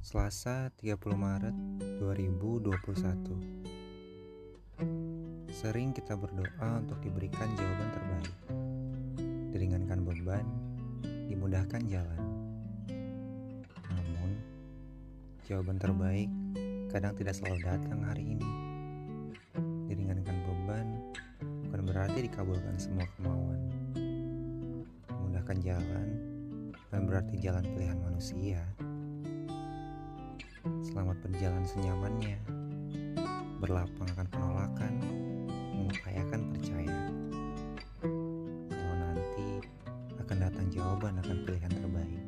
Selasa 30 Maret 2021 Sering kita berdoa untuk diberikan jawaban terbaik. Diringankan beban, dimudahkan jalan. Namun, jawaban terbaik kadang tidak selalu datang hari ini. Diringankan beban bukan berarti dikabulkan semua kemauan. Memudahkan jalan bukan berarti jalan pilihan manusia Selamat berjalan senyamannya. Berlapang akan penolakan, mengupayakan percaya. Kalau nanti akan datang jawaban akan pilihan terbaik.